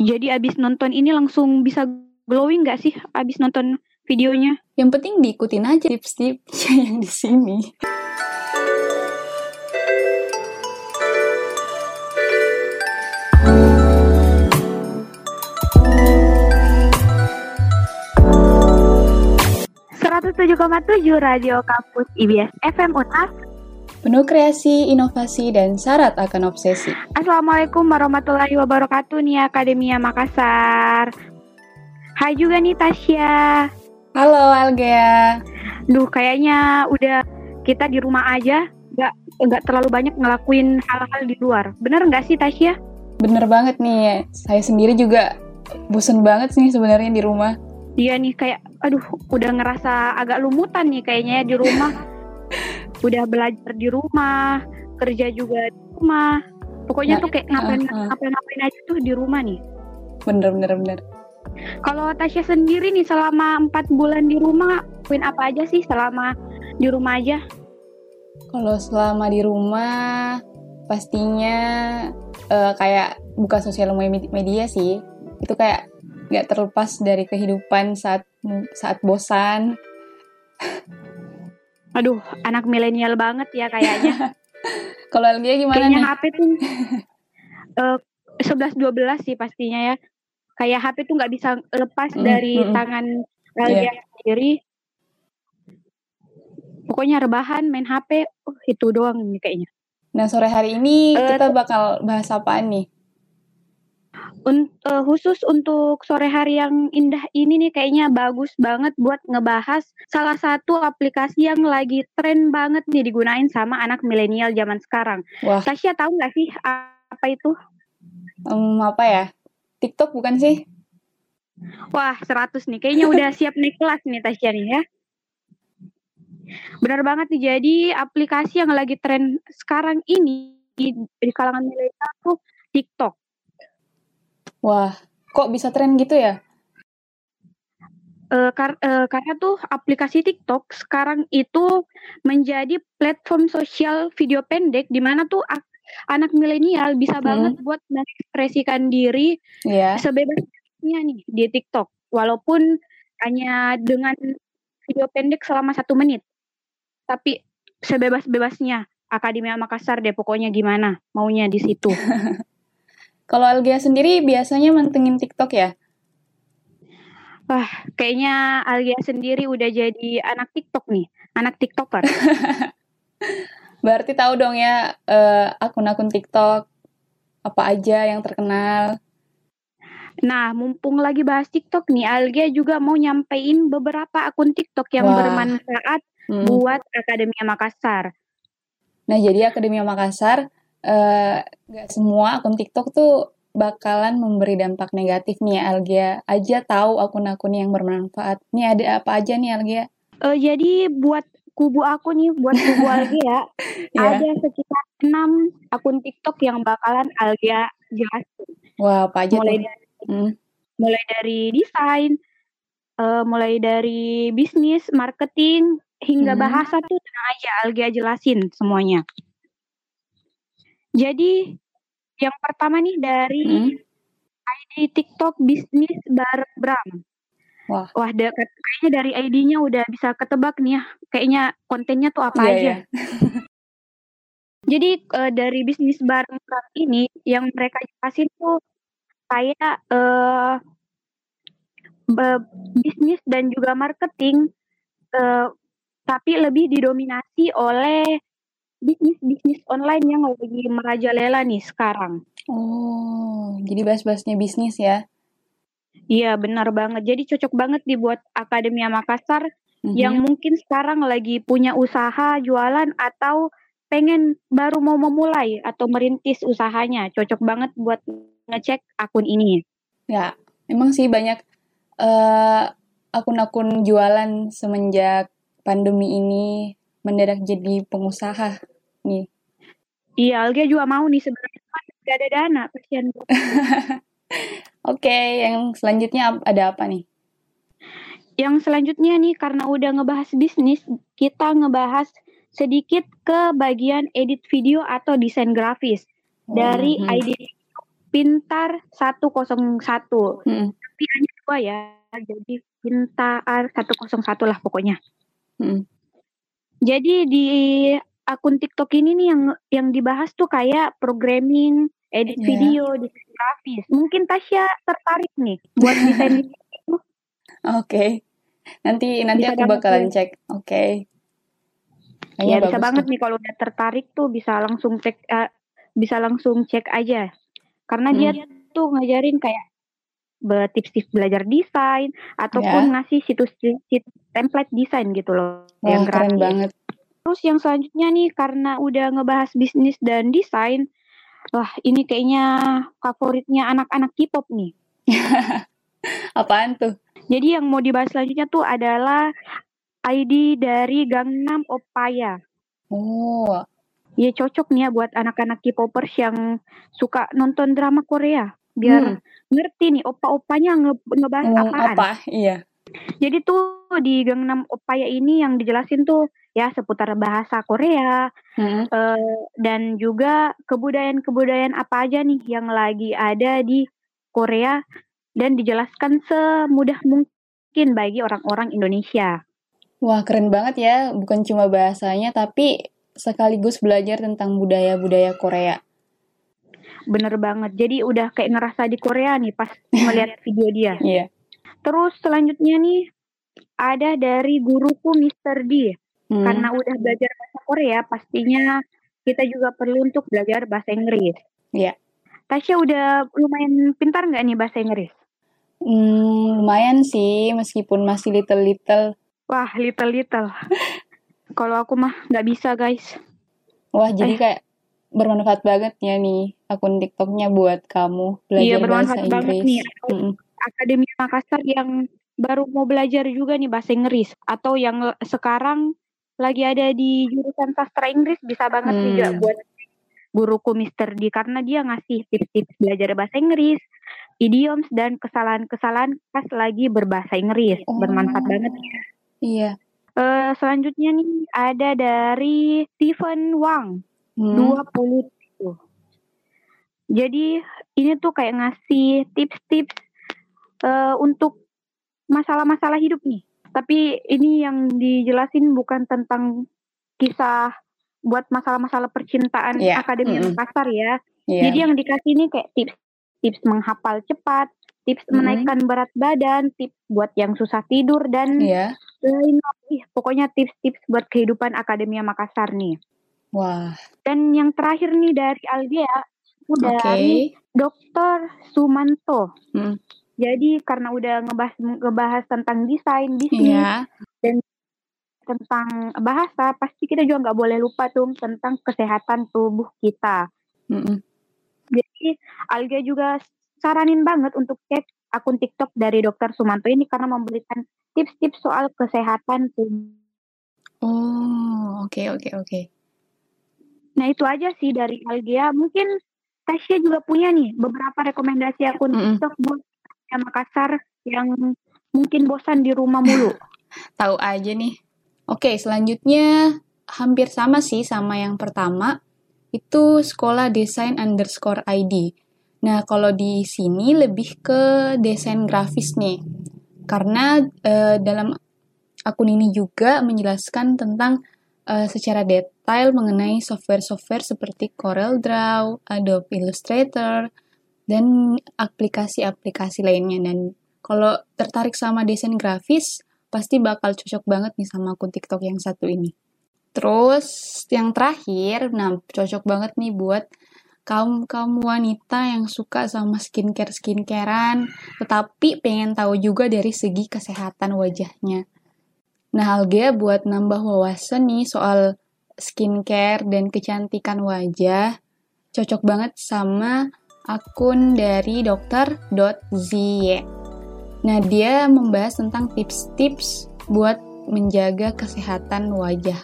Jadi abis nonton ini langsung bisa glowing nggak sih abis nonton videonya? Yang penting diikutin aja tips-tipsnya yang di sini. tujuh Radio Kampus IBS FM UNAS Penuh kreasi, inovasi, dan syarat akan obsesi. Assalamualaikum warahmatullahi wabarakatuh nih Akademia Makassar. Hai juga nih Tasya. Halo Algea. Duh kayaknya udah kita di rumah aja, nggak nggak terlalu banyak ngelakuin hal-hal di luar. Bener nggak sih Tasya? Bener banget nih, saya sendiri juga bosen banget sih sebenarnya di rumah. Iya nih kayak, aduh udah ngerasa agak lumutan nih kayaknya di rumah. udah belajar di rumah, kerja juga di rumah. Pokoknya nah, tuh kayak ngapain uh, uh. ngapain ngapain aja tuh di rumah nih. Bener bener bener. Kalau Tasya sendiri nih selama empat bulan di rumah, ngapain apa aja sih selama di rumah aja? Kalau selama di rumah, pastinya uh, kayak buka sosial media sih. Itu kayak nggak terlepas dari kehidupan saat saat bosan Aduh, anak milenial banget ya kayaknya. Kalau Elgia gimana kayaknya nih? HP tuh uh, 11 12 sih pastinya ya. Kayak HP tuh nggak bisa lepas mm, dari mm, tangan Elgia yeah. sendiri. Pokoknya rebahan main HP, oh, itu doang nih kayaknya. Nah, sore hari ini uh, kita bakal bahas apaan nih? Un, uh, khusus untuk sore hari yang indah ini nih kayaknya bagus banget buat ngebahas salah satu aplikasi yang lagi tren banget nih digunain sama anak milenial zaman sekarang. Wah. Tasya tahu nggak sih apa itu? Um, apa ya? TikTok bukan sih? Wah, 100 nih. Kayaknya udah siap naik kelas nih Tasya nih ya. Benar banget nih. Jadi aplikasi yang lagi tren sekarang ini di, di kalangan milenial tuh TikTok. Wah, kok bisa tren gitu ya? Uh, kar uh, karena tuh aplikasi TikTok sekarang itu menjadi platform sosial video pendek di mana tuh anak milenial bisa hmm. banget buat mengekspresikan diri yeah. sebebasnya nih di TikTok, walaupun hanya dengan video pendek selama satu menit, tapi sebebas-bebasnya Akademia Makassar deh pokoknya gimana maunya di situ. Kalau Algia sendiri biasanya mantengin TikTok ya? Wah, kayaknya Algia sendiri udah jadi anak TikTok nih, anak TikToker. Berarti tahu dong ya uh, akun-akun TikTok apa aja yang terkenal. Nah, mumpung lagi bahas TikTok nih, Algia juga mau nyampein beberapa akun TikTok yang Wah. bermanfaat hmm. buat Akademia Makassar. Nah, jadi Akademia Makassar uh, gak semua akun TikTok tuh bakalan memberi dampak negatif nih ya Algia. Aja tahu akun-akun yang bermanfaat. Nih ada apa aja nih Algia? Uh, jadi buat kubu aku nih, buat kubu Algia, yeah. ada sekitar 6 akun TikTok yang bakalan Algia jelasin. Wah, apa aja mulai tuh? Dari, hmm. Mulai dari desain, uh, mulai dari bisnis, marketing, hingga hmm. bahasa tuh tenang aja Algia jelasin semuanya. Jadi yang pertama nih dari hmm? ID TikTok bisnis bareng Bram. Wah, Wah da, kayaknya dari ID-nya udah bisa ketebak nih ya. Kayaknya kontennya tuh apa yeah, aja. Yeah. Jadi uh, dari bisnis bareng Bram ini yang mereka jelasin tuh kayak uh, bisnis dan juga marketing uh, tapi lebih didominasi oleh bisnis-bisnis online yang lagi merajalela nih sekarang. Oh, jadi bahas-bahasnya bisnis ya? Iya, benar banget. Jadi cocok banget dibuat Akademia Makassar mm-hmm. yang mungkin sekarang lagi punya usaha jualan atau pengen baru mau memulai atau merintis usahanya. Cocok banget buat ngecek akun ini. Ya, emang sih banyak uh, akun-akun jualan semenjak pandemi ini mendadak jadi pengusaha nih. Iya, Alga juga mau nih sebenarnya gak ada dana kasihan. Oke, yang selanjutnya ada apa nih? Yang selanjutnya nih karena udah ngebahas bisnis, kita ngebahas sedikit ke bagian edit video atau desain grafis oh, dari hmm. ID Pintar 101. Mm-mm. Tapi hanya dua ya. Jadi Pintar 101 lah pokoknya. Mm-mm. Jadi di akun TikTok ini nih yang yang dibahas tuh kayak programming, edit Iya. video, desain grafis. Mungkin Tasya tertarik nih buat desain Oke. Nanti nanti Bisa aku bakalan cek. Oke. Ya Kayaknya bisa banget tuh. nih kalau udah tertarik tuh bisa langsung cek eh, bisa langsung cek aja. Karena dia Hmm. tuh ngajarin kayak tips-tips belajar desain ataupun Ya. ngasih situs, situs template desain gitu loh Wah, yang keren gratis. banget. Terus yang selanjutnya nih karena udah ngebahas bisnis dan desain, wah ini kayaknya favoritnya anak-anak K-pop nih. Apaan tuh? Jadi yang mau dibahas selanjutnya tuh adalah ID dari Gangnam Opaya. Oh, Ya cocok nih ya buat anak-anak K-popers yang suka nonton drama Korea. Biar Hmm. ngerti nih opa-opanya nge- ngebahas ngomong apaan. apa? Iya. Jadi tuh di Gangnam Opaya ini yang dijelasin tuh ya seputar bahasa Korea Mm-mm. eh, dan juga kebudayaan-kebudayaan apa aja nih yang lagi ada di Korea dan dijelaskan semudah mungkin bagi orang-orang Indonesia. Wah, keren banget ya. Bukan cuma bahasanya, tapi sekaligus belajar tentang budaya-budaya Korea. Bener banget. Jadi udah kayak ngerasa di Korea nih pas melihat video dia. Iya. Terus selanjutnya nih ada dari guruku Mr. D. Hmm. Karena udah belajar bahasa Korea, pastinya kita juga perlu untuk belajar bahasa Inggris. Iya. Tasya udah lumayan pintar nggak nih bahasa Inggris? Hmm, lumayan sih, meskipun masih little-little. Wah, little-little. Kalau aku mah nggak bisa, guys. Wah, jadi Eh. kayak bermanfaat banget ya nih akun TikToknya buat kamu belajar Iya, bahasa bermanfaat banget Inggris. nih. Mm-mm. Akademi Makassar yang baru mau belajar juga nih bahasa Inggris. Atau yang sekarang lagi ada di jurusan sastra Inggris, bisa banget Hmm. juga buat guruku Mr. D. Karena dia ngasih tips-tips belajar bahasa Inggris, idioms, dan kesalahan-kesalahan pas lagi berbahasa Inggris. Bermanfaat Oh. banget ya. Iya. Eh, selanjutnya nih ada dari Stephen Wang. Hmm. 20 Jadi ini tuh kayak ngasih tips-tips eh, untuk masalah-masalah hidup nih. Tapi ini yang dijelasin bukan tentang kisah buat masalah-masalah percintaan Iya, akademi mm-mm. Makassar ya. Iya. Jadi yang dikasih ini kayak tips tips menghafal cepat, tips Mm-mm. menaikkan berat badan, tips buat yang susah tidur dan Iya. lain. Pokoknya tips-tips buat kehidupan Akademia Makassar nih. Wah, Dan yang terakhir nih dari Algea, udah dari Dr. Sumanto. Hmm. Jadi karena udah ngebahas ngebahas tentang desain, bisnis, Iya. tentang bahasa, pasti kita juga nggak boleh lupa tuh tentang kesehatan tubuh kita. Mm-mm. Jadi Algea juga saranin banget untuk cek akun TikTok dari Dr. Sumanto ini karena memberikan tips-tips soal kesehatan tubuh. Oh, oke oke oke. Nah itu aja sih dari Algea. Mungkin Tasya juga punya nih beberapa rekomendasi akun Mm-mm. TikTok buat Makassar yang mungkin bosan di rumah mulu. Tahu aja nih. Oke, selanjutnya hampir sama sih sama yang pertama. Itu sekolah desain underscore ID. Nah, kalau di sini lebih ke desain grafis nih. Karena eh, dalam akun ini juga menjelaskan tentang eh, secara detail mengenai software-software seperti CorelDRAW, Adobe Illustrator, dan aplikasi-aplikasi lainnya. Dan kalau tertarik sama desain grafis, pasti bakal cocok banget nih sama akun TikTok yang satu ini. Terus yang terakhir, nah cocok banget nih buat kaum kaum wanita yang suka sama skincare skincarean, tetapi pengen tahu juga dari segi kesehatan wajahnya. Nah, Algea buat nambah wawasan nih soal skincare dan kecantikan wajah, cocok banget sama akun dari dokter.zie. Nah, dia membahas tentang tips-tips buat menjaga kesehatan wajah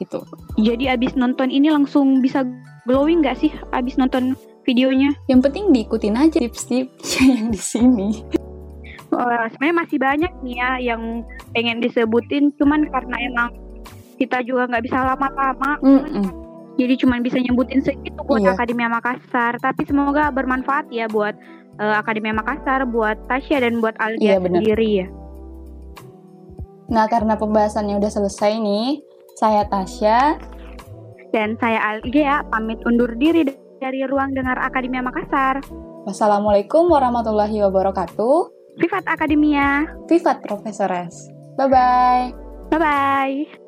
gitu. Jadi abis nonton ini langsung bisa glowing nggak sih abis nonton videonya? Yang penting diikutin aja tips-tipsnya yang di sini. Eh, sebenarnya masih banyak nih ya yang pengen disebutin, cuman karena emang kita juga nggak bisa lama-lama, Mm-mm. Jadi cuma bisa nyebutin segitu buat Iya. Akademia Makassar, tapi semoga bermanfaat ya buat eh, Akademia Makassar, buat Tasya dan buat Aldia Iya, sendiri ya. Nah, karena pembahasannya udah selesai nih, saya Tasya. Dan saya Aldia pamit undur diri dari ruang dengar Akademia Makassar. Wassalamualaikum warahmatullahi wabarakatuh. Vivat Akademia. Vivat Profesores. Bye-bye. Bye bye.